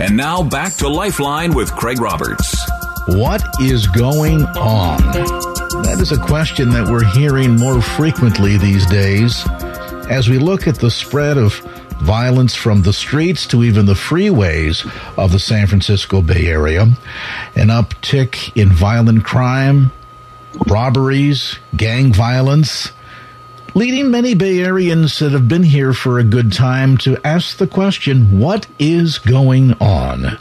And now back to Lifeline with Craig Roberts. What is going on? That is a question that we're hearing more frequently these days as we look at the spread of violence from the streets to even the freeways of the San Francisco Bay Area, an uptick in violent crime, robberies, gang violence, leading many Bay Areans that have been here for a good time to ask the question, what is going on?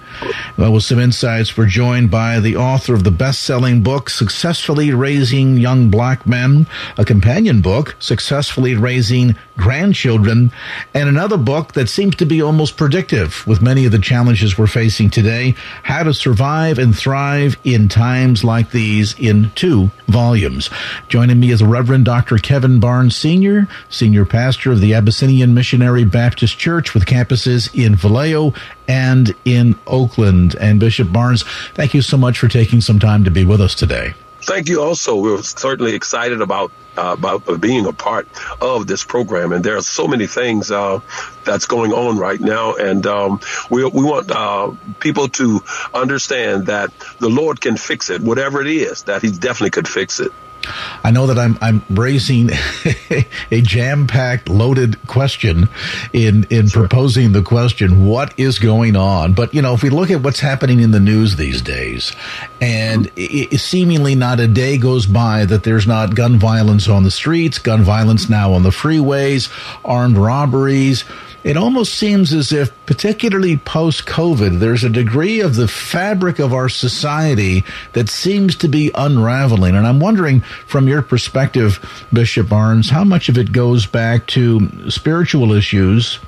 Well, with some insights, we're joined by the author of the best-selling book, Successfully Raising Young Black Men, a companion book, Successfully Raising Grandchildren, and another book that seems to be almost predictive with many of the challenges we're facing today, How to Survive and Thrive in Times Like These in two volumes. Joining me is Reverend Dr. Kevin Barnes Sr., Senior Pastor of the Abyssinian Missionary Baptist Church with campuses in Vallejo and in Oakland. And Bishop Barnes, thank you so much for taking some time to be with us today. Thank you. Also, we're certainly excited about uh, about being a part of this program, and there are so many things uh, that's going on right now, and um, we we want uh, people to understand that the Lord can fix it, whatever it is. That He definitely could fix it. I know that I'm I'm raising a jam-packed, loaded question in in sure. proposing the question, what is going on? But you know, if we look at what's happening in the news these days, and mm-hmm. it, seemingly not a day goes by that there's not gun violence on the streets, gun violence now on the freeways, armed robberies it almost seems as if, particularly post COVID, there's a degree of the fabric of our society that seems to be unraveling. And I'm wondering, from your perspective, Bishop Barnes, how much of it goes back to spiritual issues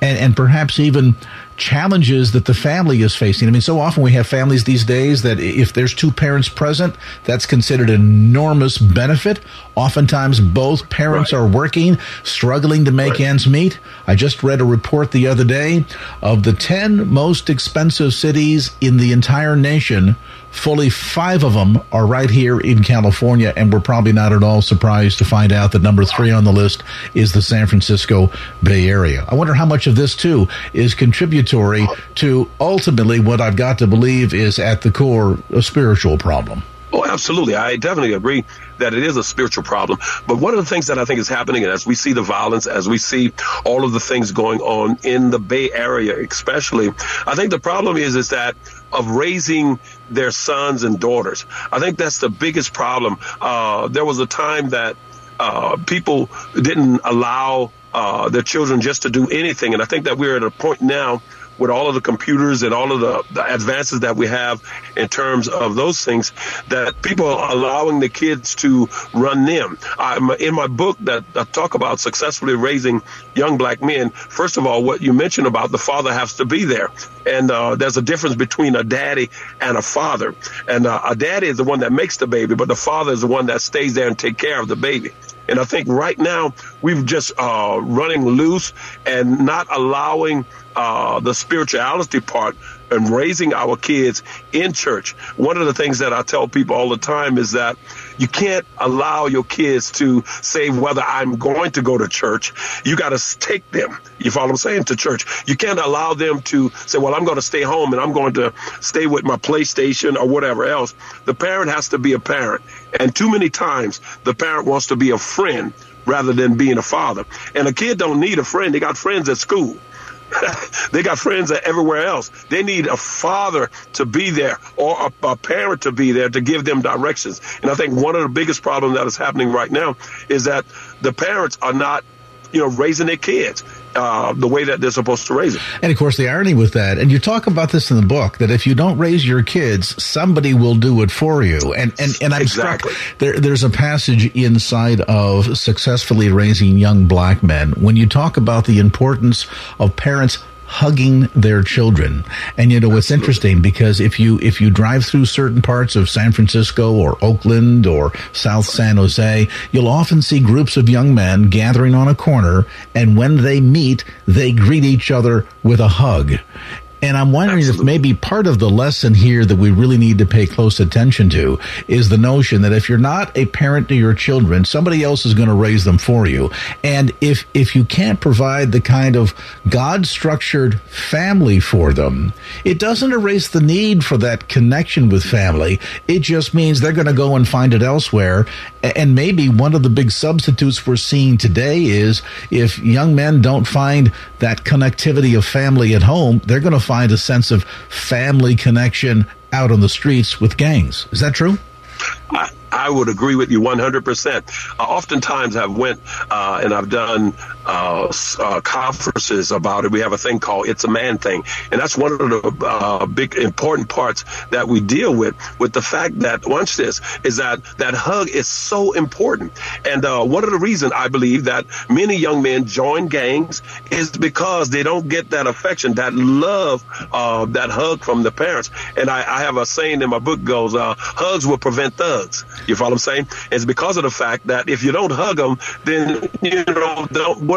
and, and perhaps even challenges that the family is facing. I mean, so often we have families these days that if there's two parents present, that's considered an enormous benefit. Oftentimes both parents right. are working, struggling to make right. ends meet. I just read a report the other day of the 10 most expensive cities in the entire nation Fully five of them are right here in California, and we're probably not at all surprised to find out that number three on the list is the San Francisco Bay Area. I wonder how much of this, too, is contributory to ultimately what I've got to believe is at the core a spiritual problem. Oh, absolutely. I definitely agree that it is a spiritual problem. But one of the things that I think is happening, as we see the violence, as we see all of the things going on in the Bay Area, especially, I think the problem is is that of raising their sons and daughters. I think that's the biggest problem. Uh, there was a time that uh, people didn't allow uh, their children just to do anything, and I think that we're at a point now with all of the computers and all of the, the advances that we have in terms of those things that people are allowing the kids to run them. I'm, in my book that I talk about successfully raising young black men, first of all, what you mentioned about the father has to be there. And uh, there's a difference between a daddy and a father. And uh, a daddy is the one that makes the baby, but the father is the one that stays there and take care of the baby. And I think right now we've just uh, running loose and not allowing uh, the spirituality part and raising our kids in church. One of the things that I tell people all the time is that you can't allow your kids to say whether I'm going to go to church. You got to take them. You follow what I'm saying to church. You can't allow them to say, well, I'm going to stay home and I'm going to stay with my PlayStation or whatever else. The parent has to be a parent. And too many times the parent wants to be a friend rather than being a father. And a kid don't need a friend. They got friends at school. they got friends everywhere else. They need a father to be there or a, a, parent to be there to give them directions. And I think one of the biggest problems that is happening right now is that the parents are not, you know, raising their kids. Uh, the way that they're supposed to raise it. And of course, the irony with that, and you talk about this in the book, that if you don't raise your kids, somebody will do it for you. And and, and I'm exactly. struck. There, there's a passage inside of successfully raising young black men when you talk about the importance of parents hugging their children. And you know, it's interesting because if you, if you drive through certain parts of San Francisco or Oakland or South San Jose, you'll often see groups of young men gathering on a corner. And when they meet, they greet each other with a hug. And I'm wondering Absolutely. if maybe part of the lesson here that we really need to pay close attention to is the notion that if you're not a parent to your children, somebody else is going to raise them for you. And if, if you can't provide the kind of God structured family for them, it doesn't erase the need for that connection with family. It just means they're going to go and find it elsewhere. And maybe one of the big substitutes we're seeing today is if young men don't find that connectivity of family at home, they're going to find a sense of family connection out on the streets with gangs. Is that true? I, I would agree with you 100%. Uh, oftentimes I've went uh, and I've done uh, uh, conferences about it. We have a thing called It's a Man Thing. And that's one of the uh, big important parts that we deal with, with the fact that, watch this, is that that hug is so important. And uh, one of the reasons I believe that many young men join gangs is because they don't get that affection, that love, that hug from the parents. And I, I, have a saying in my book goes, hugs will prevent thugs. You follow what I'm saying? It's because of the fact that if you don't hug them, then, you know,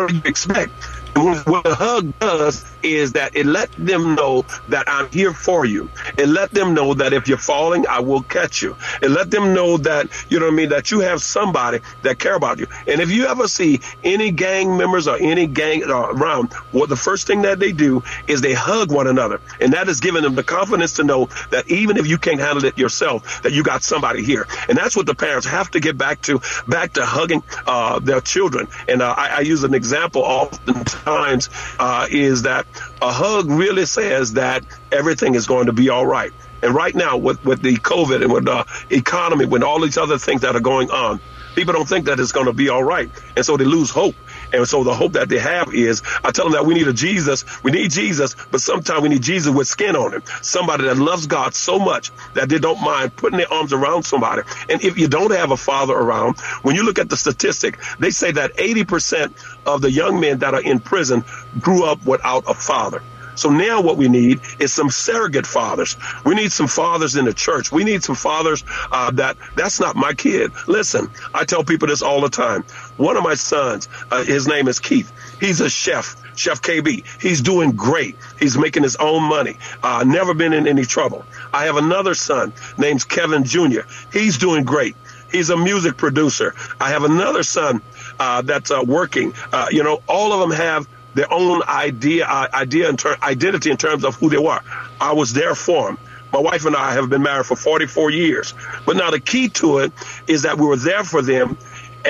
what do you expect? What a hug does is that it let them know that I'm here for you. It let them know that if you're falling, I will catch you. It let them know that, you know what I mean, that you have somebody that care about you. And if you ever see any gang members or any gang around, what the first thing that they do is they hug one another. And that is giving them the confidence to know that even if you can't handle it yourself, that you got somebody here. And that's what the parents have to get back to, back to hugging uh, their children. And uh, I, I use an example oftentimes times uh, is that a hug really says that everything is going to be all right. And right now, with, with the COVID and with the economy, with all these other things that are going on, people don't think that it's going to be all right. And so they lose hope. And so the hope that they have is, I tell them that we need a Jesus. We need Jesus, but sometimes we need Jesus with skin on him. Somebody that loves God so much that they don't mind putting their arms around somebody. And if you don't have a father around, when you look at the statistic, they say that 80% of the young men that are in prison grew up without a father. So now what we need is some surrogate fathers. We need some fathers in the church. We need some fathers uh, that that's not my kid. Listen, I tell people this all the time. One of my sons, uh, his name is Keith. He's a chef. Chef KB. He's doing great. He's making his own money. Uh, never been in any trouble. I have another son named Kevin Jr. He's doing great. He's a music producer. I have another son uh, that's uh, working. Uh, you know, all of them have their own idea, uh, idea in ter- identity in terms of who they were. I was there for them. My wife and I have been married for 44 years. But now the key to it is that we were there for them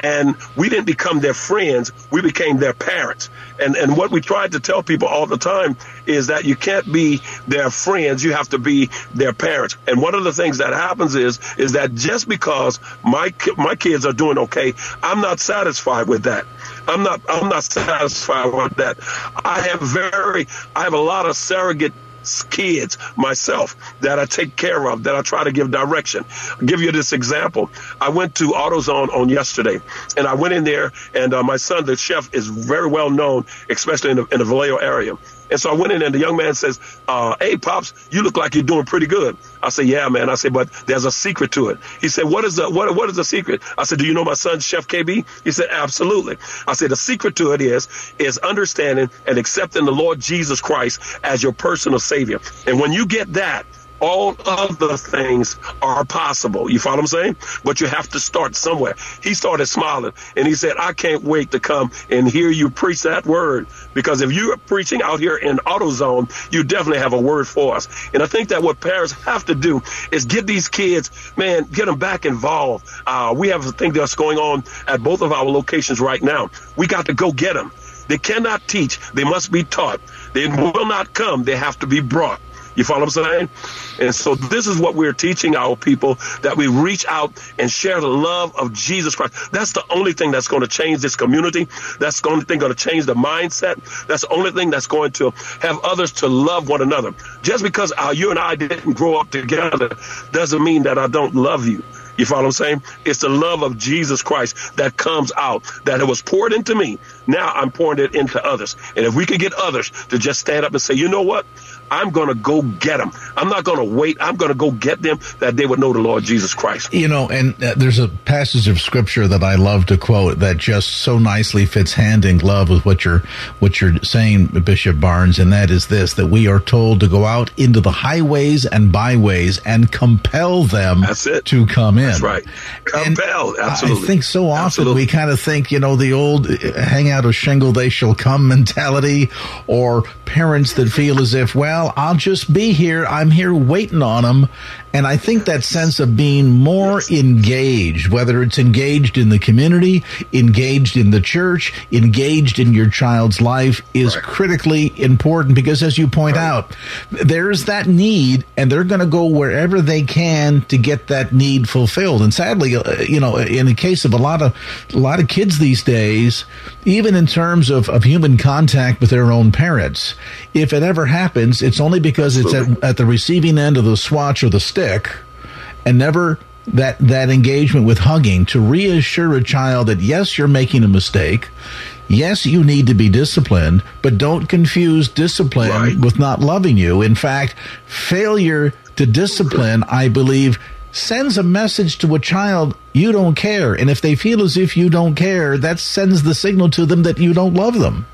and we didn't become their friends we became their parents. And and what we tried to tell people all the time is that you can't be their friends you have to be their parents. And one of the things that happens is is that just because my my kids are doing okay i'm not satisfied with that. I'm not I'm not satisfied with that. I have very I have a lot of surrogate kids myself that I take care of, that I try to give direction. I'll give you this example. I went to AutoZone on yesterday, and I went in there, and uh, my son, the chef, is very well known, especially in the, in the Vallejo area. And so I went in and the young man says, uh, Hey, Pops, you look like you're doing pretty good. I said, Yeah, man. I said, but there's a secret to it. He said, What is the what what is the secret? I said, Do you know my son, Chef KB? He said, Absolutely. I said, the secret to it is is understanding and accepting the Lord Jesus Christ as your personal savior. And when you get that, all other things are possible. You follow what I'm saying? But you have to start somewhere. He started smiling and he said, I can't wait to come and hear you preach that word because if you're preaching out here in AutoZone, you definitely have a word for us. And I think that what parents have to do is get these kids, man, get them back involved. Uh, we have a thing that's going on at both of our locations right now. We got to go get them. They cannot teach. They must be taught. They will not come. They have to be brought. You follow what I'm saying? And so this is what we're teaching our people that we reach out and share the love of Jesus Christ. That's the only thing that's going to change this community. That's the only thing going to change the mindset. That's the only thing that's going to have others to love one another. Just because uh, you and I didn't grow up together doesn't mean that I don't love you. You follow what I'm saying? It's the love of Jesus Christ that comes out, that it was poured into me. Now I'm pouring it into others. And if we can get others to just stand up and say, you know what? I'm going to go get them. I'm not going to wait. I'm going to go get them that they would know the Lord Jesus Christ. You know, and uh, there's a passage of scripture that I love to quote that just so nicely fits hand in glove with what you're what you're saying, Bishop Barnes, and that is this: that we are told to go out into the highways and byways and compel them That's it. to come in. That's right. Compel. And Absolutely. I think so often Absolutely. we kind of think, you know, the old uh, hang out a shingle, they shall come mentality, or parents that feel as if, well, I'll just be here. I'm here waiting on them. And I think that sense of being more engaged, whether it's engaged in the community, engaged in the church, engaged in your child's life, is Right. critically important because, as you point out, there's that need, and they're going to go wherever they can to get that need fulfilled. And sadly, uh, you know, in the case of a lot of a lot of kids these days, even in terms of, of human contact with their own parents, if it ever happens, it's only because it's at, at the receiving end of the swatch or the stick, and never that that engagement with hugging to reassure a child that yes, you're making a mistake. Yes, you need to be disciplined, but don't confuse discipline Right. with not loving you. In fact, failure to discipline, I believe, sends a message to a child you don't care. And if they feel as if you don't care, that sends the signal to them that you don't love them.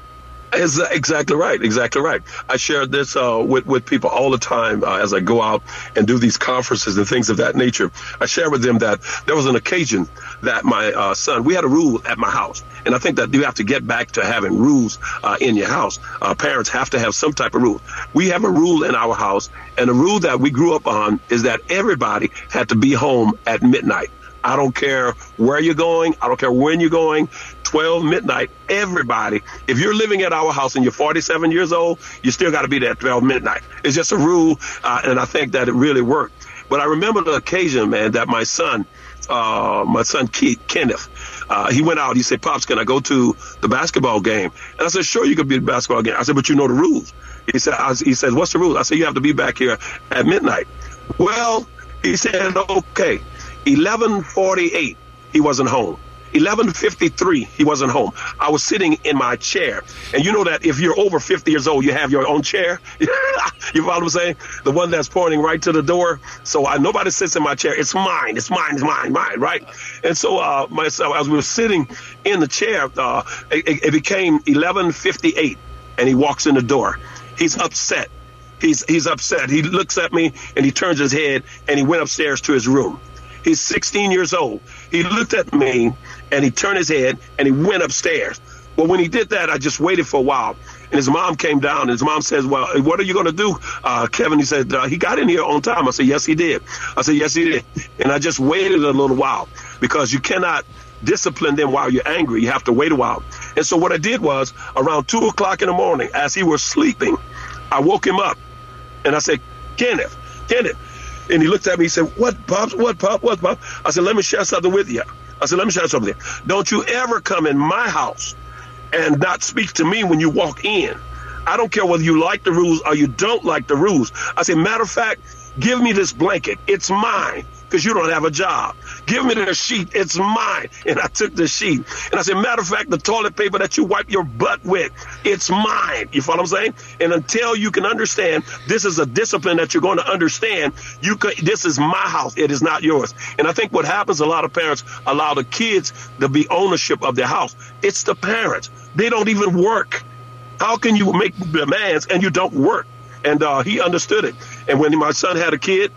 Is exactly right. Exactly right. I share this uh, with with people all the time uh, as I go out and do these conferences and things of that nature. I share with them that there was an occasion that my uh, son. We had a rule at my house, and I think that you have to get back to having rules uh, in your house. Uh, parents have to have some type of rule. We have a rule in our house, and the rule that we grew up on is that everybody had to be home at midnight. I don't care where you're going. I don't care when you're going. 12 midnight, everybody. If you're living at our house and you're 47 years old, you still got to be there at 12 midnight. It's just a rule, uh, and I think that it really worked. But I remember the occasion, man, that my son, uh, my son Keith, Kenneth, uh, he went out. He said, "Pops, can I go to the basketball game?" And I said, "Sure, you can be at the basketball game." I said, "But you know the rules." He said, I "He said, what's the rules?" I said, "You have to be back here at midnight." Well, he said, "Okay." 11:48, he wasn't home. 11:53, he wasn't home. I was sitting in my chair, and you know that if you're over 50 years old, you have your own chair. you follow what I'm saying? The one that's pointing right to the door. So I, nobody sits in my chair. It's mine. It's mine. It's mine. Mine. Right? And so uh, myself, as we were sitting in the chair, uh, it, it became 11:58, and he walks in the door. He's upset. He's he's upset. He looks at me and he turns his head and he went upstairs to his room. He's 16 years old. He looked at me and he turned his head and he went upstairs. Well, when he did that, I just waited for a while. And his mom came down and his mom says, Well, what are you going to do, uh, Kevin? He said, uh, He got in here on time. I said, Yes, he did. I said, Yes, he did. And I just waited a little while because you cannot discipline them while you're angry. You have to wait a while. And so what I did was around two o'clock in the morning, as he was sleeping, I woke him up and I said, Kenneth, Kenneth. And he looked at me. He said, "What, pops? What, pop? What, pop?" I said, "Let me share something with you." I said, "Let me show you something. Don't you ever come in my house and not speak to me when you walk in. I don't care whether you like the rules or you don't like the rules." I said, "Matter of fact, give me this blanket. It's mine." Because you don't have a job. Give me the sheet. It's mine. And I took the sheet. And I said, matter of fact, the toilet paper that you wipe your butt with, it's mine. You follow what I'm saying? And until you can understand, this is a discipline that you're going to understand. You could, this is my house. It is not yours. And I think what happens, a lot of parents allow the kids to be ownership of their house. It's the parents. They don't even work. How can you make demands and you don't work? And uh, he understood it. And when my son had a kid,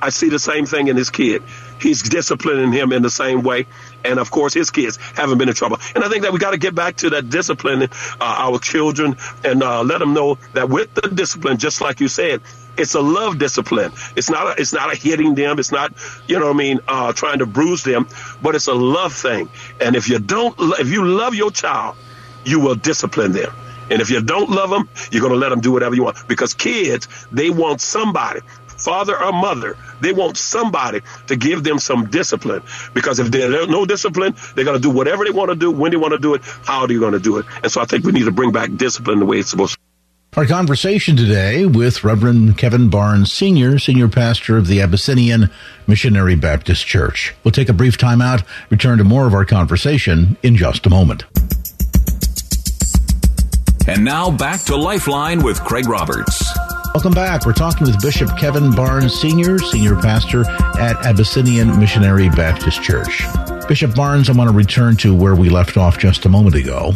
I see the same thing in his kid. He's disciplining him in the same way. And of course, his kids haven't been in trouble. And I think that we got to get back to that disciplining uh, our children and uh, let them know that with the discipline, just like you said, it's a love discipline. It's not a, it's not a hitting them. It's not, you know what I mean, uh, trying to bruise them, but it's a love thing. And if you don't, if you love your child, you will discipline them. And if you don't love them, you're going to let them do whatever you want. Because kids, they want somebody, father or mother, they want somebody to give them some discipline. Because if there's no discipline, they're going to do whatever they want to do, when they want to do it, how are you going to do it. And so I think we need to bring back discipline the way it's supposed to. Our conversation today with Reverend Kevin Barnes Sr., Senior Pastor of the Abyssinian Missionary Baptist Church. We'll take a brief time out, return to more of our conversation in just a moment. And now back to Lifeline with Craig Roberts. Welcome back. We're talking with Bishop Kevin Barnes Sr., Senior Pastor at Abyssinian Missionary Baptist Church. Bishop Barnes, I want to return to where we left off just a moment ago.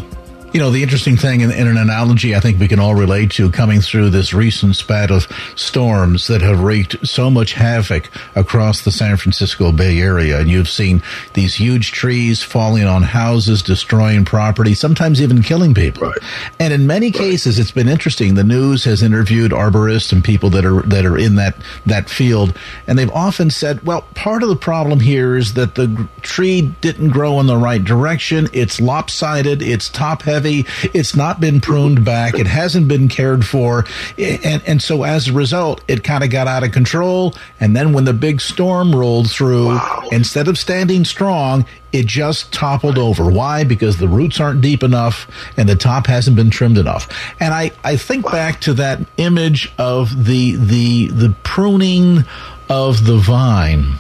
You know, the interesting thing in, in, an analogy I think we can all relate to coming through this recent spat of storms that have wreaked so much havoc across the San Francisco Bay Area. And you've seen these huge trees falling on houses, destroying property, sometimes even killing people. Right. And in many cases, it's been interesting. The news has interviewed arborists and people that are, that are in that, that field. And they've often said, well, part of the problem here is that the tree didn't grow in the right direction. It's lopsided. It's top heavy heavy. It's not been pruned back. It hasn't been cared for. And, and so as a result, it kind of got out of control. And then when the big storm rolled through, wow. instead of standing strong, it just toppled over. Why? Because the roots aren't deep enough and the top hasn't been trimmed enough. And I, I think back to that image of the, the, the pruning of the vine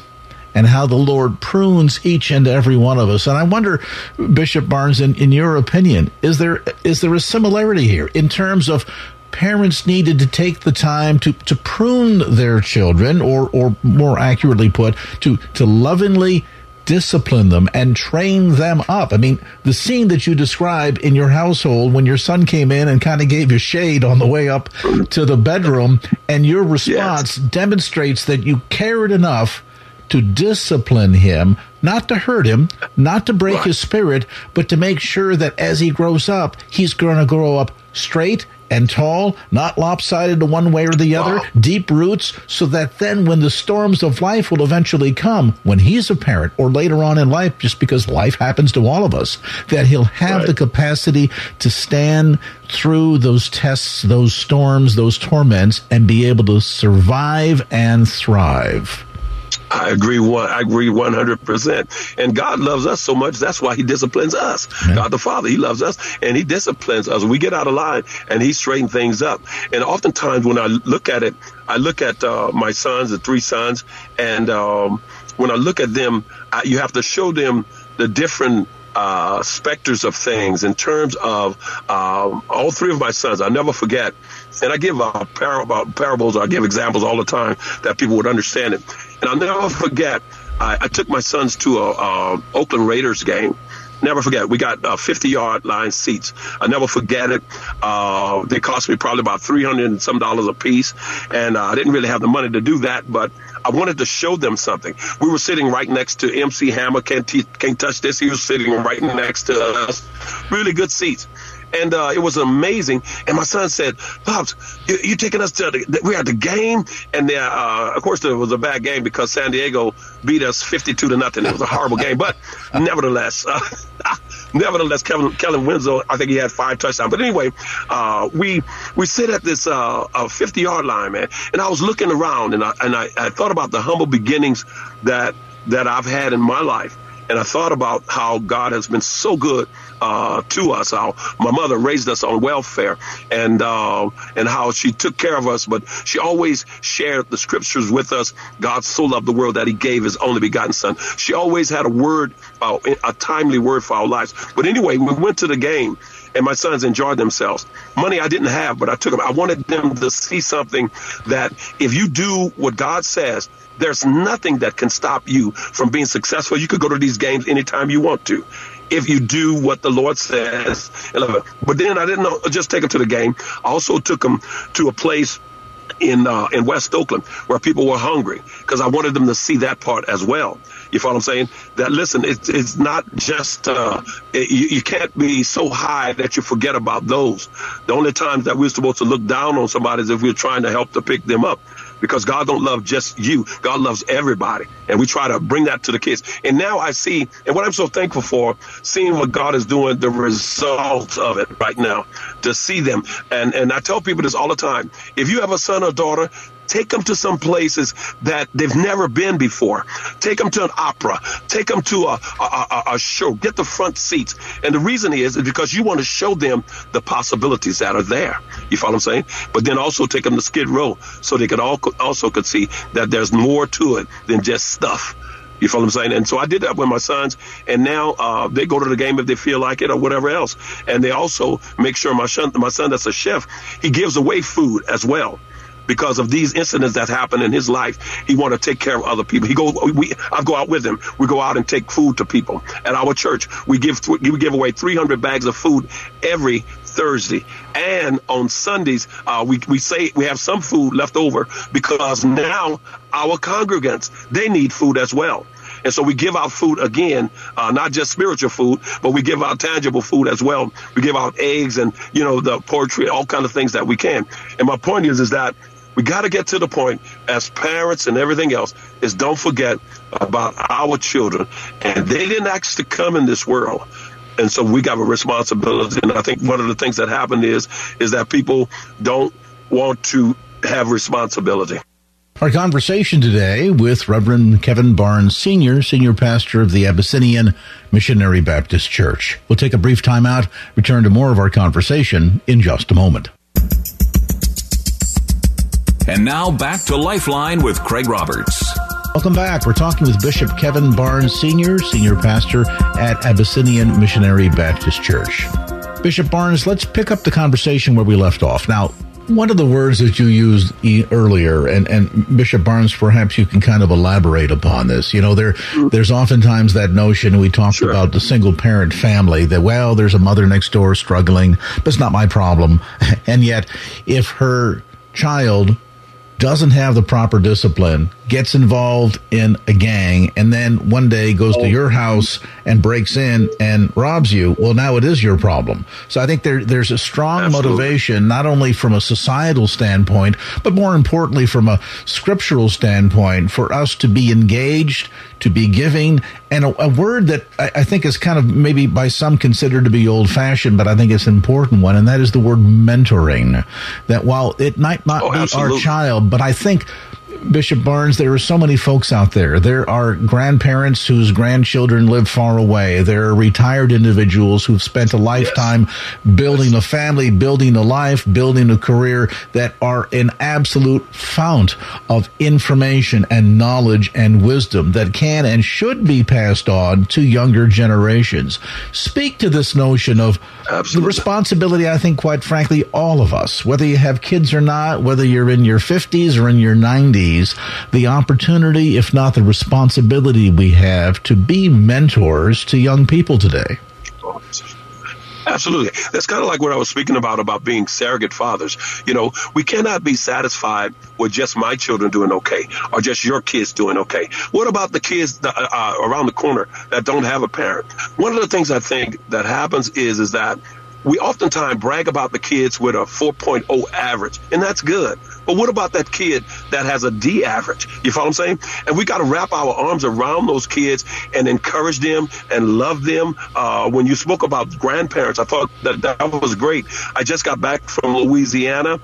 and how the Lord prunes each and every one of us. And I wonder, Bishop Barnes, in, in your opinion, is there is there a similarity here in terms of parents needed to take the time to, to prune their children, or or more accurately put, to to lovingly discipline them and train them up. I mean, the scene that you describe in your household when your son came in and kind of gave you shade on the way up to the bedroom, and your response yes. demonstrates that you cared enough to discipline him, not to hurt him, not to break right. his spirit, but to make sure that as he grows up, he's going to grow up straight and tall, not lopsided to one way or the other, wow. deep roots, so that then when the storms of life will eventually come, when he's a parent or later on in life, just because life happens to all of us, that he'll have right. the capacity to stand through those tests, those storms, those torments, and be able to survive and thrive. I agree. One, I agree one hundred percent. And God loves us so much. That's why He disciplines us. God the Father, He loves us, and He disciplines us. We get out of line, and He straightens things up. And oftentimes, when I look at it, I look at uh, my sons, the three sons, and um, when I look at them, I, you have to show them the different uh, specters of things in terms of um, all three of my sons. I never forget, and I give uh, par- uh, parables, I give examples all the time that people would understand it. And I'll never forget, I, I took my sons to a, a Oakland Raiders game. Never forget, we got uh, 50 yard line seats. I never forget it. Uh, they cost me probably about 300 and some dollars a piece. And uh, I didn't really have the money to do that, but I wanted to show them something. We were sitting right next to MC Hammer. Can't, t- can't touch this. He was sitting right next to us. Really good seats and uh, it was amazing. And my son said, "Pops, you, you taking us to the, we're at the game?" And uh, of course, it was a bad game because San Diego beat us fifty-two to nothing. It was a horrible game, but nevertheless, uh, nevertheless, Kevin Kellen Winslow, I think he had five touchdowns. But anyway, uh, we we sit at this uh, fifty-yard line, man, and I was looking around, and I and I, I thought about the humble beginnings that that I've had in my life and I thought about how God has been so good uh, to us. How my mother raised us on welfare, and uh, and how she took care of us, but she always shared the scriptures with us. God so loved the world that He gave His only begotten Son. She always had a word, uh, a timely word for our lives. But anyway, we went to the game and my sons enjoyed themselves. Money I didn't have, but I took them. I wanted them to see something that if you do what God says, there's nothing that can stop you from being successful. You could go to these games anytime you want to if you do what the Lord says. But then I didn't know, just take them to the game. I also took them to a place in uh, in West Oakland where people were hungry because I wanted them to see that part as well. You follow what I'm saying? That listen, it's it's not just uh, it, you, you can't be so high that you forget about those. The only times that we're supposed to look down on somebody is if we're trying to help to pick them up. because God don't love just you. God loves everybody. And we try to bring that to the kids. And now I see, and what I'm so thankful for, seeing what God is doing, the results of it right now, to see them. And, and I tell people this all the time. If you have a son or daughter, Take them to some places that they've never been before. Take them to an opera. Take them to a, a, a, a show. Get the front seats. And the reason is, is because you want to show them the possibilities that are there. You follow what I'm saying? But then also take them to Skid Row so they could all, also could see that there's more to it than just stuff. You follow what I'm saying? And so I did that with my sons, and now uh, they go to the game if they feel like it or whatever else. And they also make sure my son, my son that's a chef, he gives away food as well because of these incidents that happened in his life. He want to take care of other people. He go, we, I go out with him. We go out and take food to people at our church. We give, we give away 300 bags of food every Thursday. And on Sundays, uh, we, we say we have some food left over because now our congregants, they need food as well. And so we give out food again, uh, not just spiritual food, but we give out tangible food as well. We give out eggs and, you know, the poultry, all kind of things that we can. And my point is, is that we got to get to the point as parents and everything else is don't forget about our children. And they didn't ask to come in this world. And so we got a responsibility. And I think one of the things that happened is, is that people don't want to have responsibility. Our conversation today with Reverend Kevin Barnes Sr., Senior Pastor of the Abyssinian Missionary Baptist Church. We'll take a brief time out, return to more of our conversation in just a moment. And now back to Lifeline with Craig Roberts. Welcome back. We're talking with Bishop Kevin Barnes Sr., Senior Pastor at Abyssinian Missionary Baptist Church. Bishop Barnes, let's pick up the conversation where we left off. Now, one of the words that you used earlier, and, and Bishop Barnes, perhaps you can kind of elaborate upon this. You know, there there's oftentimes that notion we talked sure. about the single parent family that well, there's a mother next door struggling, but it's not my problem. And yet, if her child doesn't have the proper discipline, gets involved in a gang, and then one day goes to oh. your house and breaks in and robs you, well, now it is your problem. So I think there, there's a strong Absolutely. motivation, not only from a societal standpoint, but more importantly, from a scriptural standpoint, for us to be engaged, to be giving, and a, a word that I, I, think is kind of maybe by some considered to be old fashioned, but I think it's an important one, and that is the word mentoring. That while it might not oh, be absolutely. our child, but I think Bishop Barnes, there are so many folks out there. There are grandparents whose grandchildren live far away. There are retired individuals who've spent a lifetime yes. building a family, building a life, building a career that are an absolute fount of information and knowledge and wisdom that can and should be passed on to younger generations. Speak to this notion of Absolutely. the responsibility, I think, quite frankly, all of us, whether you have kids or not, whether you're in your 50s or in your 90s the opportunity, if not the responsibility we have to be mentors to young people today. Absolutely. That's kind of like what I was speaking about, about being surrogate fathers. You know, we cannot be satisfied with just my children doing okay or just your kids doing okay. What about the kids that, uh, uh, around the corner that don't have a parent? One of the things I think that happens is, is that we oftentimes brag about the kids with a 4.0 average, and that's good. But what about that kid that has a D average? You follow what I'm saying? And we got to wrap our arms around those kids and encourage them and love them. Uh, when you spoke about grandparents, I thought that that was great. I just got back from Louisiana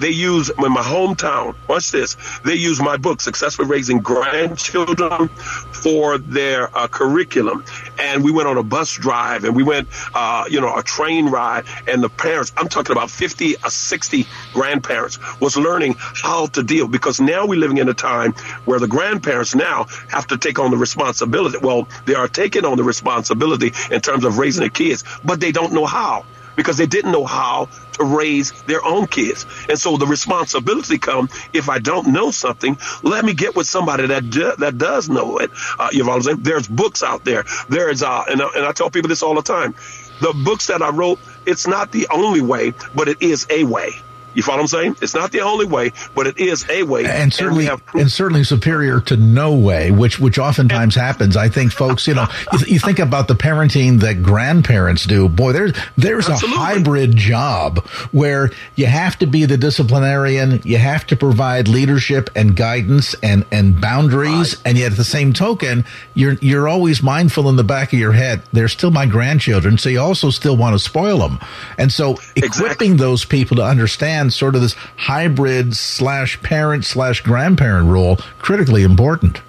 they use in my hometown. Watch this. They use my book, Successfully Raising Grandchildren, for their uh, curriculum. And we went on a bus drive, and we went, uh, you know, a train ride. And the parents, I'm talking about 50 or 60 grandparents, was learning how to deal because now we're living in a time where the grandparents now have to take on the responsibility. Well, they are taking on the responsibility in terms of raising their kids, but they don't know how because they didn't know how to raise their own kids. And so the responsibility come if I don't know something, let me get with somebody that do, that does know it. Uh, you know what I'm saying? There's books out there. There's uh, and, uh, and I tell people this all the time. The books that I wrote, it's not the only way, but it is a way. You follow what I'm saying? It's not the only way, but it is a way. And certainly, and, and certainly superior to no way, which which oftentimes happens. I think folks, you know, you, you, think about the parenting that grandparents do. Boy, there's there's Absolutely. a hybrid job where you have to be the disciplinarian, you have to provide leadership and guidance and and boundaries, right. and yet at the same token, you're you're always mindful in the back of your head. They're still my grandchildren, so you also still want to spoil them, and so equipping exactly. those people to understand understand sort of this hybrid slash parent slash grandparent role critically important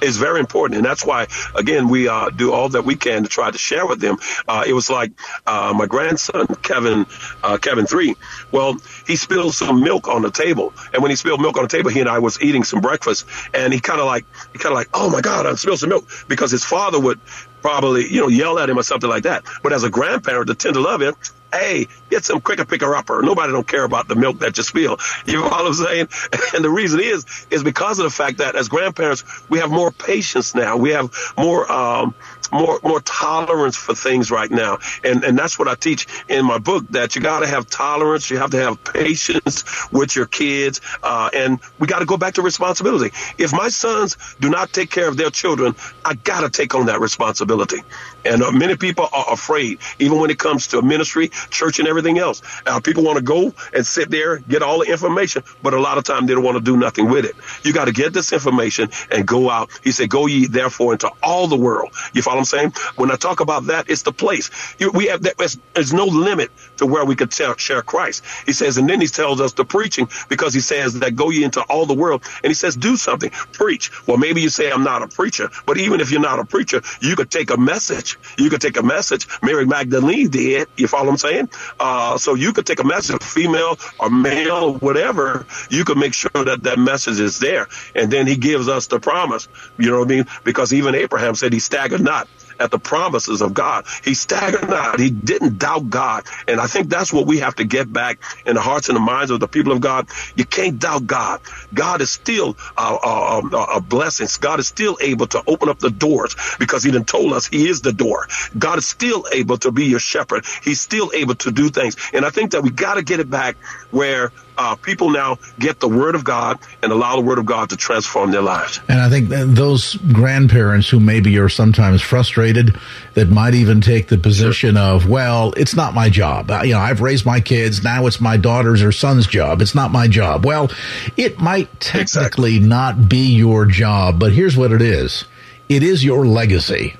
is very important, and that's why again we uh, do all that we can to try to share with them. Uh, it was like uh, my grandson Kevin, uh, Kevin three. Well, he spilled some milk on the table, and when he spilled milk on the table, he and I was eating some breakfast, and he kind of like he kind of like, oh my god, I spilled some milk because his father would probably you know yell at him or something like that. But as a grandparent, to tend to love him, hey, get some quicker picker upper. Nobody don't care about the milk that you spill. You know what I'm saying? And the reason is, is because of the fact that as grandparents, we have more patience now. We have more, um, more more tolerance for things right now. And and that's what I teach in my book that you got to have tolerance, you have to have patience with your kids, uh, and we got to go back to responsibility. If my sons do not take care of their children, I got to take on that responsibility. And uh, many people are afraid, even when it comes to ministry, church, and everything else. Uh, people want to go and sit there, get all the information, but a lot of time they don't want to do nothing with it. You got to get this information and go out. He said, "Go ye therefore into all the world." You follow I'm saying? When I talk about that, it's the place. We have there's, there's no limit to where we could tell, share Christ. He says, and then he tells us the preaching because he says that go ye into all the world, and he says do something, preach. Well, maybe you say I'm not a preacher, but even if you're not a preacher, you could take a message. You could take a message. Mary Magdalene did. You follow what I'm saying? Uh, so you could take a message, female or male, whatever. You could make sure that that message is there, and then he gives us the promise. You know what I mean? Because even Abraham said he staggered not at the promises of God. He staggered not. He didn't doubt God. And I think that's what we have to get back in the hearts and the minds of the people of God. You can't doubt God. God is still uh, uh, uh, a blessing. God is still able to open up the doors because he done told us he is the door. God is still able to be your shepherd. He's still able to do things. And I think that we got to get it back where uh, people now get the word of God and allow the word of God to transform their lives. And I think those grandparents who maybe are sometimes frustrated that might even take the position sure. of, well, it's not my job. Uh, you know, I've raised my kids. Now it's my daughter's or son's job. It's not my job. Well, it might technically exactly. not be your job, but here's what it is. It is your legacy.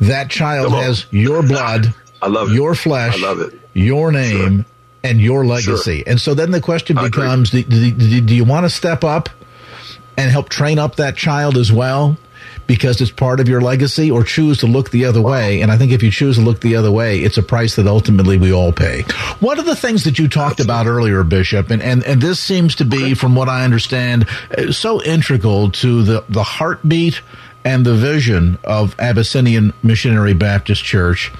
That child has your blood, I love it. your flesh, I love it. your name, sure and your legacy. Sure. And so then the question becomes do, do, do, you want to step up and help train up that child as well? Because it's part of your legacy, or choose to look the other way. And I think if you choose to look the other way, it's a price that ultimately we all pay. One of the things that you talked about earlier, Bishop, and, and, and this seems to be, from what I understand, uh, so integral to the, the heartbeat and the vision of Abyssinian Missionary Baptist Church,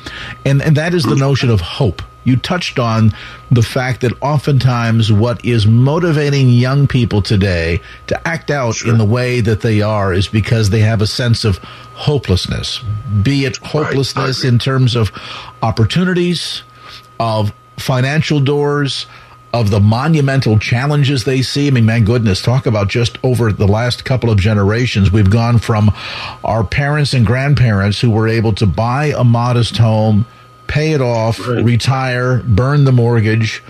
and, and that is the notion of hope you touched on the fact that oftentimes what is motivating young people today to act out sure. in the way that they are is because they have a sense of hopelessness, be it hopelessness right. in terms of opportunities, of financial doors, of the monumental challenges they see. I mean, my goodness, talk about just over the last couple of generations. We've gone from our parents and grandparents who were able to buy a modest home, pay it off, right. retire, burn the mortgage,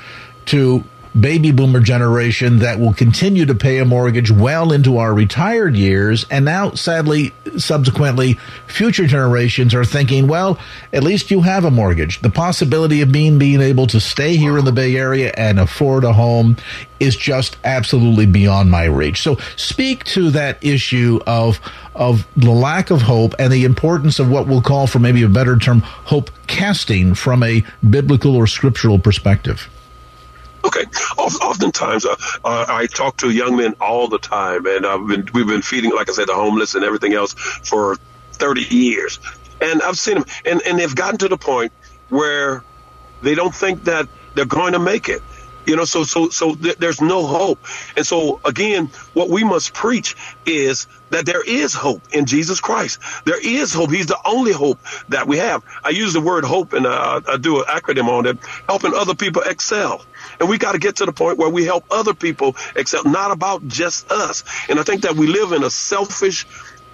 to baby boomer generation that will continue to pay a mortgage well into our retired years. And now, sadly, subsequently, future generations are thinking, well, at least you have a mortgage. The possibility of being, being able to stay here in the Bay Area and afford a home is just absolutely beyond my reach. So speak to that issue of, of the lack of hope and the importance of what we'll call, for maybe a better term, hope casting from a biblical or scriptural perspective. Okay. Oftentimes, uh, uh, I talk to young men all the time, and I've been we've been feeding, like I said, the homeless and everything else for 30 years, and I've seen them, and and they've gotten to the point where they don't think that they're going to make it. You know, so so so th- there's no hope. And so again, what we must preach is that there is hope in Jesus Christ. There is hope. He's the only hope that we have. I use the word hope and uh, I do an acronym on it, helping other people excel. And we got to get to the point where we help other people, except not about just us. And I think that we live in a selfish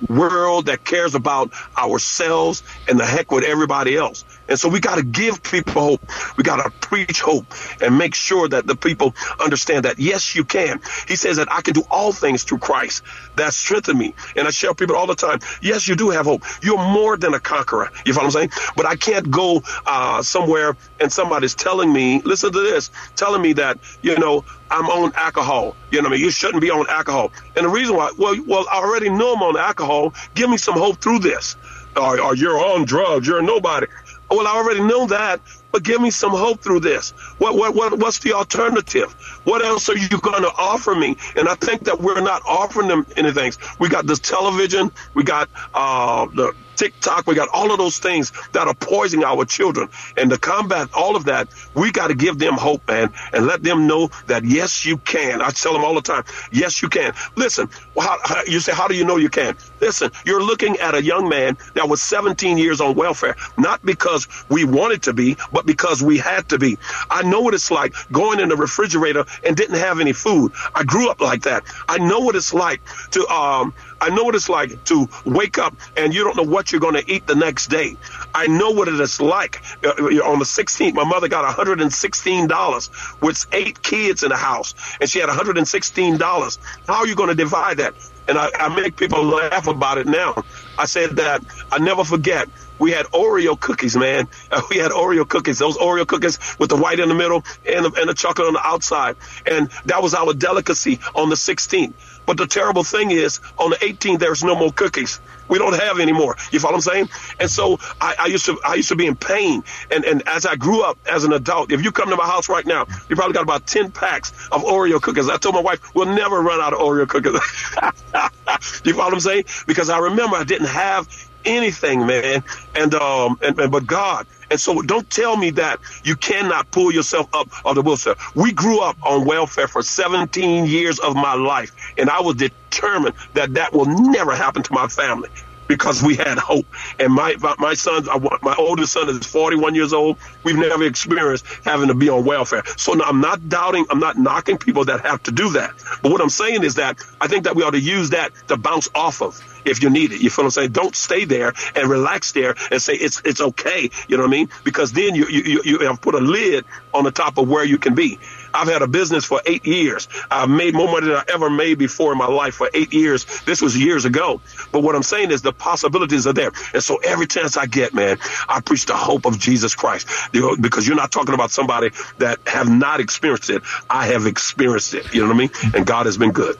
world that cares about ourselves and the heck with everybody else. And so we got to give people hope. We got to preach hope and make sure that the people understand that, yes, you can. He says that I can do all things through Christ that strengthen me. And I tell people all the time, yes, you do have hope. You're more than a conqueror. You follow what I'm saying? But I can't go uh, somewhere and somebody's telling me, listen to this, telling me that, you know, I'm on alcohol. You know what I mean? You shouldn't be on alcohol. And the reason why, well, well, I already know I'm on alcohol. Give me some hope through this. Or, or you're on drugs. You're nobody. Well, I already know that, but give me some hope through this. What, what, what, what's the alternative? What else are you going to offer me? And I think that we're not offering them anything. We got this television, we got uh, the TikTok, we got all of those things that are poisoning our children. And to combat all of that, we got to give them hope, man, and let them know that yes, you can. I tell them all the time, yes, you can. Listen, how, how, you say, how do you know you can? Listen, you're looking at a young man that was 17 years on welfare, not because we wanted to be, but because we had to be. I know what it's like going in the refrigerator and didn't have any food. I grew up like that. I know what it's like to, um, I know what it's like to wake up and you don't know what you're going to eat the next day. I know what it is like. Uh, on the 16th, my mother got $116 with eight kids in the house, and she had $116. How are you going to divide that? And I, I make people laugh about it now. I said that I never forget we had Oreo cookies, man. We had Oreo cookies, those Oreo cookies with the white in the middle and the, and the chocolate on the outside. And that was our delicacy on the 16th. But the terrible thing is, on the 18th, there's no more cookies. We don't have any more. You follow what I'm saying? And so I, I, used to I used to be in pain. And and as I grew up as an adult, if you come to my house right now, you probably got about 10 packs of Oreo cookies. I told my wife, we'll never run out of Oreo cookies. you follow what I'm saying? Because I remember I didn't have anything, man. And um and, and but God. And so don't tell me that you cannot pull yourself up of the wheelchair. We grew up on welfare for 17 years of my life, and I was determined that that will never happen to my family because we had hope. And my my son, my oldest son is 41 years old. We've never experienced having to be on welfare. So I'm not doubting, I'm not knocking people that have to do that. But what I'm saying is that I think that we ought to use that to bounce off of if you need it. You feel what I'm saying? Don't stay there and relax there and say it's it's okay. You know what I mean? Because then you you you have put a lid on the top of where you can be. I've had a business for eight years. I've made more money than I ever made before in my life for eight years. This was years ago. But what I'm saying is the possibilities are there. And so every chance I get, man, I preach the hope of Jesus Christ because you're not talking about somebody that have not experienced it. I have experienced it. You know what I mean? And God has been good.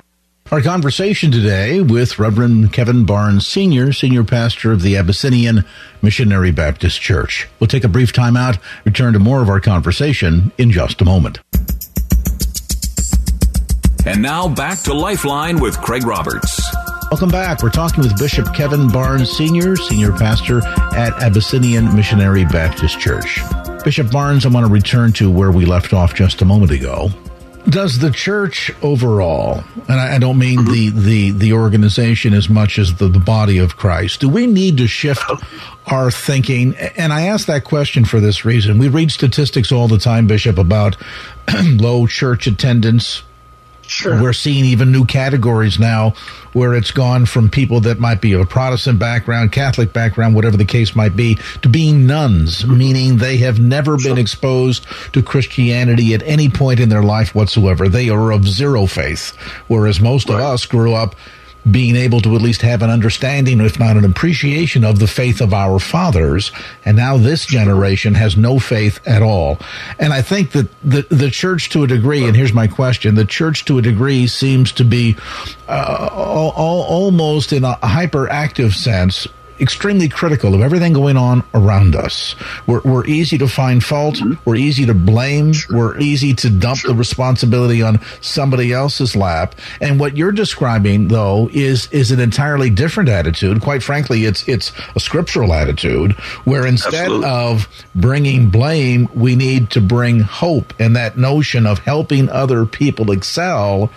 Our conversation today with Reverend Kevin Barnes Sr., Senior Pastor of the Abyssinian Missionary Baptist Church. We'll take a brief time out, return to more of our conversation in just a moment. And now back to Lifeline with Craig Roberts. Welcome back. We're talking with Bishop Kevin Barnes Sr., Senior Pastor at Abyssinian Missionary Baptist Church. Bishop Barnes, I want to return to where we left off just a moment ago. Does the church overall, and I, don't mean mm-hmm. the, the, the organization as much as the, the body of Christ, do we need to shift our thinking? And I ask that question for this reason. We read statistics all the time, Bishop, about low church attendance, Sure. We're seeing even new categories now where it's gone from people that might be of a Protestant background, Catholic background, whatever the case might be, to being nones, mm-hmm. meaning they have never sure. been exposed to Christianity at any point in their life whatsoever. They are of zero faith, whereas most right. of us grew up being able to at least have an understanding, if not an appreciation of the faith of our fathers. And now this generation has no faith at all. And I think that the, the church to a degree, and here's my question, the church to a degree seems to be uh, all, all, almost in a hyperactive sense extremely critical of everything going on around us. We're, we're easy to find fault. Mm-hmm. We're easy to blame. Sure. We're easy to dump sure. the responsibility on somebody else's lap. And what you're describing, though, is is an entirely different attitude. Quite frankly, it's it's a scriptural attitude where instead Absolutely. of bringing blame, we need to bring hope. And that notion of helping other people excel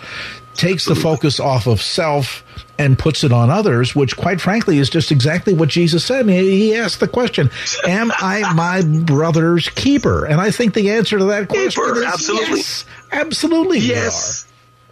takes the focus off of self and puts it on others, which quite frankly is just exactly what Jesus said. I mean, he asked the question, Am I my brother's keeper? And I think the answer to that question Keeper, is absolutely. yes. Absolutely. Yes.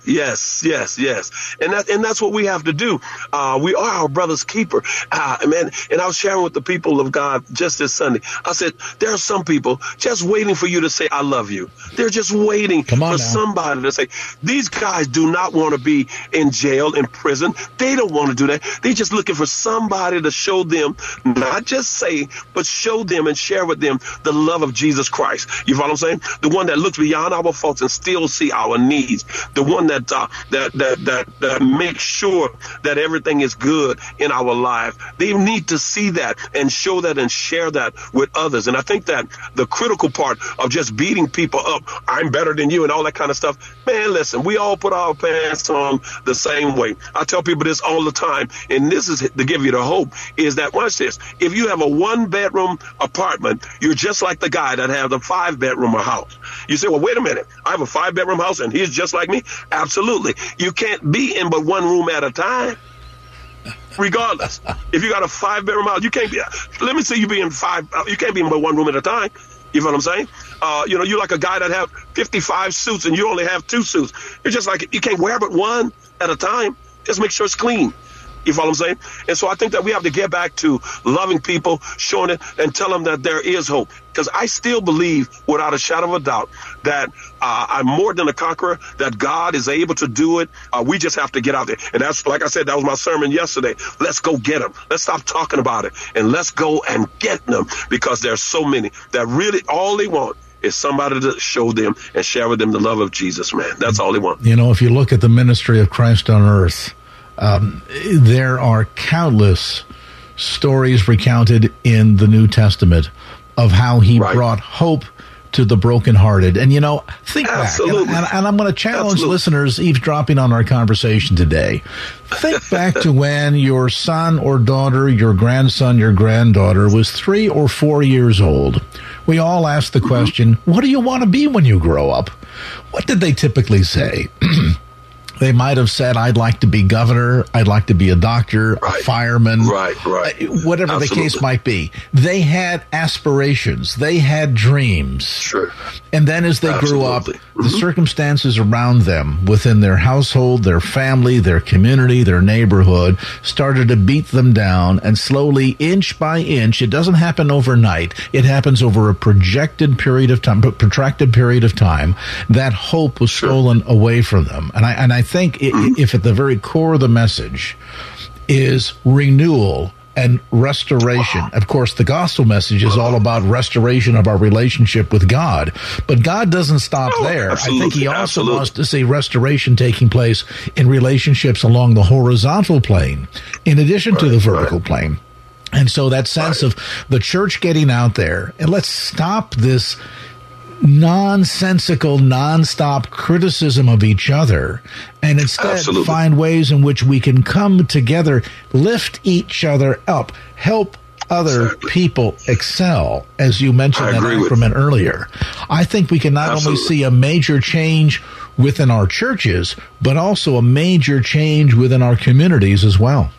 Yes, yes, yes, and that and that's what we have to do. Uh, we are our brother's keeper, uh, man. And I was sharing with the people of God just this Sunday. I said there are some people just waiting for you to say I love you. They're just waiting for now. somebody to say these guys do not want to be in jail, in prison. They don't want to do that. They're just looking for somebody to show them, not just say, but show them and share with them the love of Jesus Christ. You follow what I'm saying? The one that looks beyond our faults and still see our needs. The one that uh, that, that that that makes sure that everything is good in our life. They need to see that and show that and share that with others. And I think that the critical part of just beating people up, I'm better than you, and all that kind of stuff. Man, listen, we all put our pants on the same way. I tell people this all the time, and this is to give you the hope: is that watch this. If you have a one bedroom apartment, you're just like the guy that has a five bedroom house. You say, well, wait a minute, I have a five bedroom house and he's just like me. Absolutely, you can't be in but one room at a time. Regardless, if you got a five bedroom house, you can't be. Let me see you be in five. uh, You can't be in but one room at a time. You know what I'm saying? Uh, you know, you're like a guy that have 55 suits and you only have two suits. You're just like you can't wear but one at a time. Just make sure it's clean. You follow what I'm saying? And so I think that we have to get back to loving people, showing it, and tell them that there is hope. Because I still believe, without a shadow of a doubt, that uh, I'm more than a conqueror. That God is able to do it. Uh, we just have to get out there. And that's like I said, that was my sermon yesterday. Let's go get them. Let's stop talking about it and let's go and get them. Because there's so many that really all they want is somebody to show them and share with them the love of Jesus. Man, that's all they want. You know, if you look at the ministry of Christ on earth, um, there are countless stories recounted in the New Testament of how he Right. brought hope to the brokenhearted. And, you know, think Absolutely. back. And, and, and I'm going to challenge Absolutely. listeners eavesdropping on our conversation today. Think back to when your son or daughter, your grandson, your granddaughter was three or four years old. We all asked the question, What do you want to be when you grow up? What did they typically say? They might have said, I'd like to be governor, I'd like to be a doctor, a fireman, Right, right. uh, whatever the case might be. They had aspirations, they had dreams. Sure. And then as they grew up, Absolutely. the circumstances around them within their household, their family, their community, their neighborhood started to beat them down and slowly, inch by inch, it doesn't happen overnight. It happens over a projected period of time, protracted period of time. That hope was stolen away from them. And I, and I think i if at the very core of the message is renewal and restoration. Of course, the gospel message is all about restoration of our relationship with God. But God doesn't stop Oh, there. I think He also absolutely. wants to see restoration taking place in relationships along the horizontal plane, in addition to the vertical plane. And so that sense of the church getting out there, and let's stop this nonsensical, nonstop criticism of each other, and instead Absolutely. find ways in which we can come together, lift each other up, help other Exactly. people excel, as you mentioned I that earlier. I think we can not only see a major change within our churches, but also a major change within our communities as well.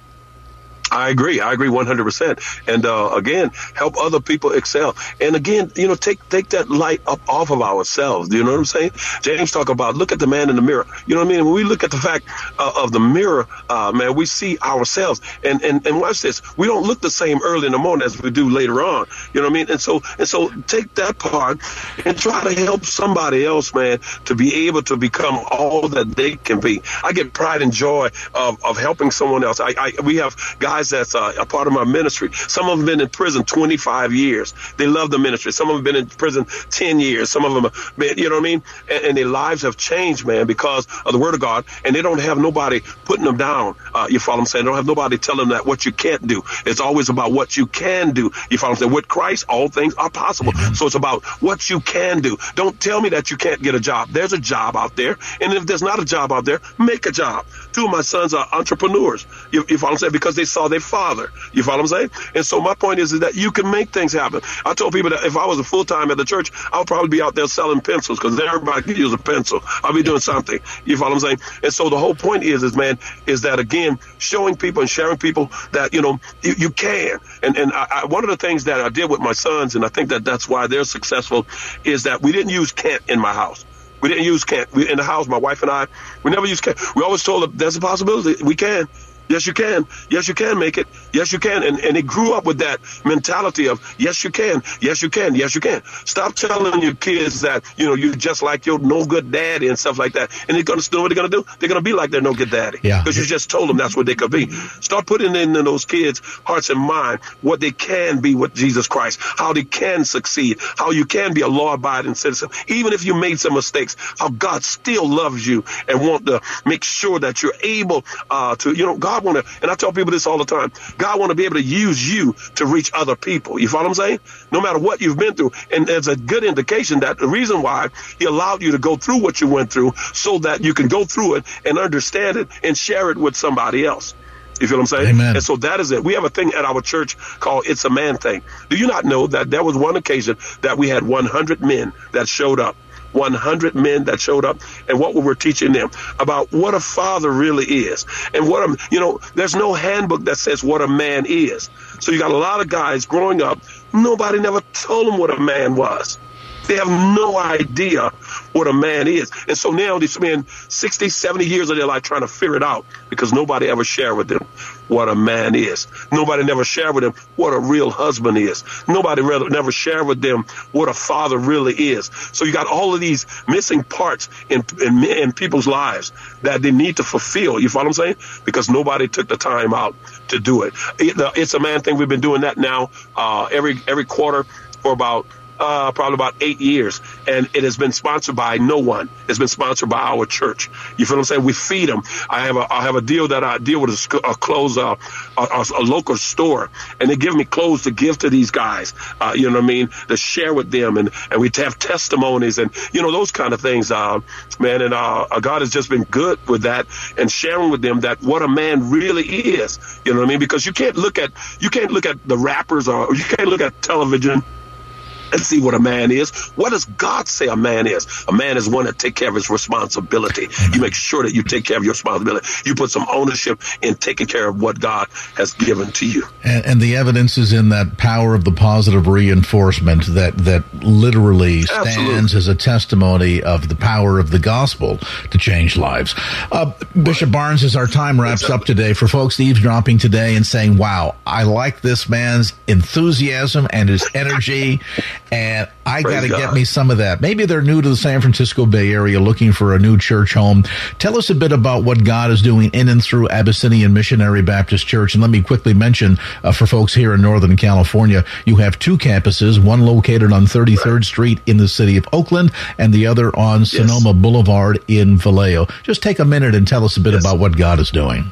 I agree. I agree 100%. And uh, again, help other people excel. And again, you know, take take that light up off of ourselves. Do you know what I'm saying? James talk about look at the man in the mirror. You know what I mean? When we look at the fact uh, of the mirror, uh, man, we see ourselves. And, and and watch this. We don't look the same early in the morning as we do later on. You know what I mean? And so and so take that part and try to help somebody else, man, to be able to become all that they can be. I get pride and joy of, of helping someone else. I, I we have guys that's uh, a part of my ministry. Some of them been in prison 25 years. They love the ministry. Some of them been in prison 10 years. Some of them, been, you know what I mean? And, and their lives have changed, man, because of the word of God. And they don't have nobody putting them down. Uh, you follow what I'm saying? They don't have nobody telling them that what you can't do. It's always about what you can do. You follow what I'm saying? With Christ, all things are possible. So it's about what you can do. Don't tell me that you can't get a job. There's a job out there. And if there's not a job out there, make a job. Two of my sons are entrepreneurs. You, you follow I'm saying? Because they saw their father. You follow I'm saying? And so my point is, is that you can make things happen. I told people that if I was a full time at the church, I would probably be out there selling pencils because everybody can use a pencil. I'll be doing something. You follow I'm saying? And so the whole point is, is man, is that again, showing people and sharing people that you know you, you can. And and I, I, one of the things that I did with my sons, and I think that that's why they're successful, is that we didn't use Kent in my house. We didn't use Kent. We, in the house, my wife and I, we never used Kent. We always told them there's a possibility we can. Yes, you can. Yes, you can make it. Yes, you can. And, and he grew up with that mentality of, yes, you can. Yes, you can. Yes, you can. Stop telling your kids that, you know, you're just like your no good daddy and stuff like that. And they're going to know what they're going to do? They're going to be like their no good daddy. Yeah. Because you just told them that's what they could be. Start putting in those kids' hearts and mind what they can be with Jesus Christ, how they can succeed, how you can be a law abiding citizen. Even if you made some mistakes, how God still loves you and want to make sure that you're able uh, to, you know, God God want to, and I tell people this all the time, God want to be able to use you to reach other people. You follow what I'm saying? No matter what you've been through. And it's a good indication that the reason why he allowed you to go through what you went through so that you can go through it and understand it and share it with somebody else. You feel what I'm saying? Amen. And so that is it. We have a thing at our church called It's a Man Thing. Do you not know that there was one occasion that we had 100 men that showed up? 100 men that showed up and what we were teaching them about what a father really is and what a, you know, there's no handbook that says what a man is. So you got a lot of guys growing up, nobody never told them what a man was. They have no idea what a man is. And so now they spend 60, 70 years of their life trying to figure it out because nobody ever shared with them what a man is. Nobody never shared with them what a real husband is. Nobody rather, never shared with them what a father really is. So you got all of these missing parts in, in, in people's lives that they need to fulfill. You follow what I'm saying? Because nobody took the time out to do it. it it's a man thing. We've been doing that now uh, every every quarter for about uh, probably about eight years, and it has been sponsored by no one. It's been sponsored by our church. You feel what I'm saying? We feed them. I have a I have a deal that I deal with a, a clothes uh, a, a, local store, and they give me clothes to give to these guys. Uh, you know what I mean? To share with them, and and we have testimonies, and you know those kind of things, uh, man. And uh, God has just been good with that, and sharing with them that what a man really is. You know what I mean? Because you can't look at you can't look at the rappers or you can't look at television and see what a man is. What does God say a man is? A man is one that take care of his responsibility. You make sure that you take care of your responsibility. You put some ownership in taking care of what God has given to you. And, and the evidence is in that power of the positive reinforcement that that literally stands Absolutely. as a testimony of the power of the gospel to change lives. Uh, Bishop Barnes, as our time wraps exactly. up today, for folks eavesdropping today and saying, "Wow, I like this man's enthusiasm and his energy." And I got to get me some of that. Maybe they're new to the San Francisco Bay Area looking for a new church home. Tell us a bit about what God is doing in and through Abyssinian Missionary Baptist Church. And let me quickly mention uh, for folks here in Northern California, you have two campuses, one located on 33rd right. Street in the city of Oakland and the other on yes. Sonoma Boulevard in Vallejo. Just take a minute and tell us a bit yes. about what God is doing.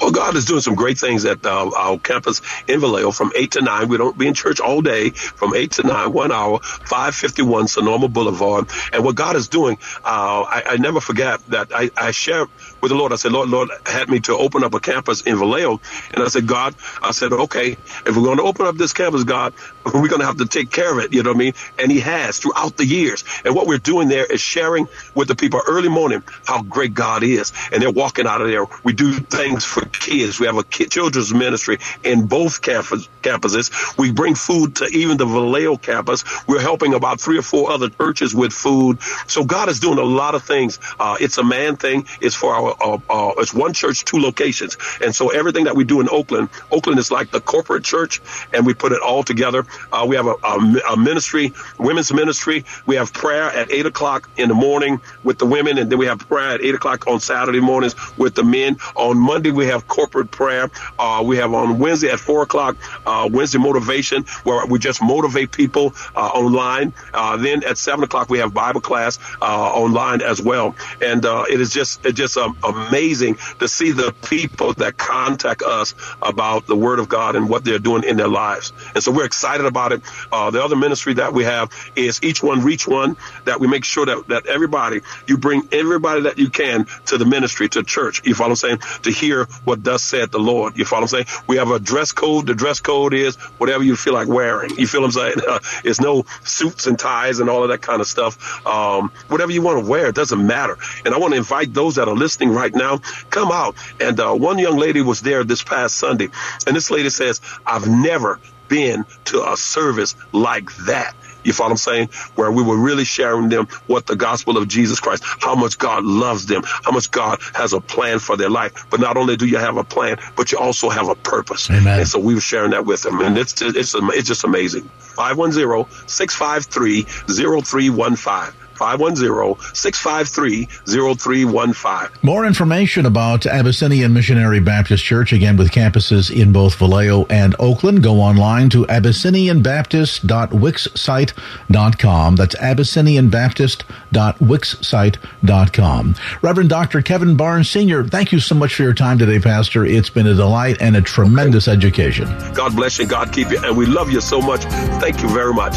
Well, God is doing some great things at uh, our campus in Vallejo from 8 to 9. We don't be in church all day from 8 to 9, one hour, 551 Sonoma Boulevard. And what God is doing, uh, I, I, never forget that I, I share with the Lord. I said, Lord, Lord had me to open up a campus in Vallejo. And I said, God, I said, okay, if we're going to open up this campus, God, we're going to have to take care of it. You know what I mean? And he has throughout the years. And what we're doing there is sharing with the people early morning how great God is. And they're walking out of there. We do things for kids. We have a kid, children's ministry in both campus, campuses. We bring food to even the Vallejo campus. We're helping about three or four other churches with food. So God is doing a lot of things. Uh, it's a man thing. It's for our, uh, uh, it's one church, two locations. And so everything that we do in Oakland, Oakland is like the corporate church and we put it all together. Uh, we have a, a, a, ministry, women's ministry. We have prayer at eight o'clock in the morning with the women. And then we have prayer at eight o'clock on Saturday mornings with the men. On Monday, we have corporate prayer. Uh, we have on Wednesday at four o'clock, uh, Wednesday motivation, where we just motivate people uh, online. Uh, then at seven o'clock, we have Bible class uh, online as well. And uh, it is just it's just um, amazing to see the people that contact us about the Word of God and what they're doing in their lives. And so we're excited about it. the other ministry that we have is each one reach one. That we make sure that that everybody you bring everybody that you can to the ministry to church. You follow what I'm saying? To hear what does said the Lord. You follow what I'm saying? We have a dress code. The dress code is whatever you feel like wearing. You feel what I'm saying? Uh, it's no suits and ties and all of that kind of stuff. Um, whatever you want to wear, it doesn't matter. And I want to invite those that are listening right now, come out. And uh, one young lady was there this past Sunday, and this lady says, I've never been to a service like that. You follow what I'm saying? Where we were really sharing them what the gospel of Jesus Christ, how much God loves them, how much God has a plan for their life. But not only do you have a plan, but you also have a purpose. Amen. And so we were sharing that with them. And it's, it's, it's just amazing. 510 653 0315. 510-653-0315. More information about Abyssinian Missionary Baptist Church, again with campuses in both Vallejo and Oakland, go online to abyssinianbaptist.wixsite.com. That's abyssinianbaptist.wixsite.com. Reverend Dr. Kevin Barnes Sr., thank you so much for your time today, Pastor. It's been a delight and a tremendous education. God bless you. God keep you. And we love you so much. Thank you very much.